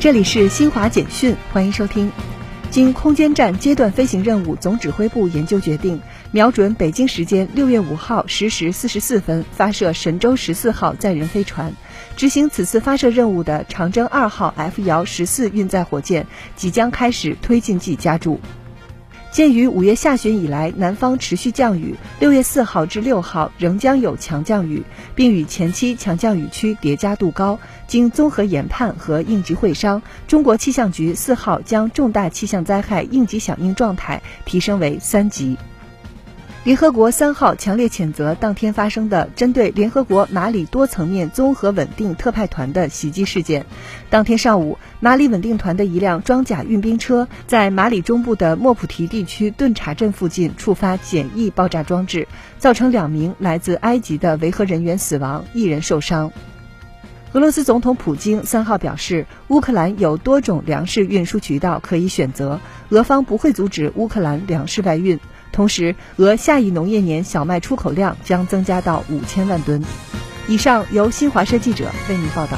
这里是新华简讯，欢迎收听。经空间站阶段飞行任务总指挥部研究决定，瞄准北京时间六月五号十时四十四分发射神舟十四号载人飞船。执行此次发射任务的长征二号 F 遥十四运载火箭即将开始推进剂加注。鉴于五月下旬以来南方持续降雨，六月四号至六号仍将有强降雨，并与前期强降雨区叠加度高，经综合研判和应急会商，中国气象局四号将重大气象灾害应急响应状态提升为三级。联合国三号强烈谴责当天发生的针对联合国马里多层面综合稳定特派团的袭击事件。当天上午，马里稳定团的一辆装甲运兵车在马里中部的莫普提地区顿察镇附近触发简易爆炸装置，造成两名来自埃及的维和人员死亡，一人受伤。俄罗斯总统普京三号表示，乌克兰有多种粮食运输渠道可以选择，俄方不会阻止乌克兰粮食外运。同时，俄下一农业年小麦出口量将增加到五千万吨。以上由新华社记者为您报道。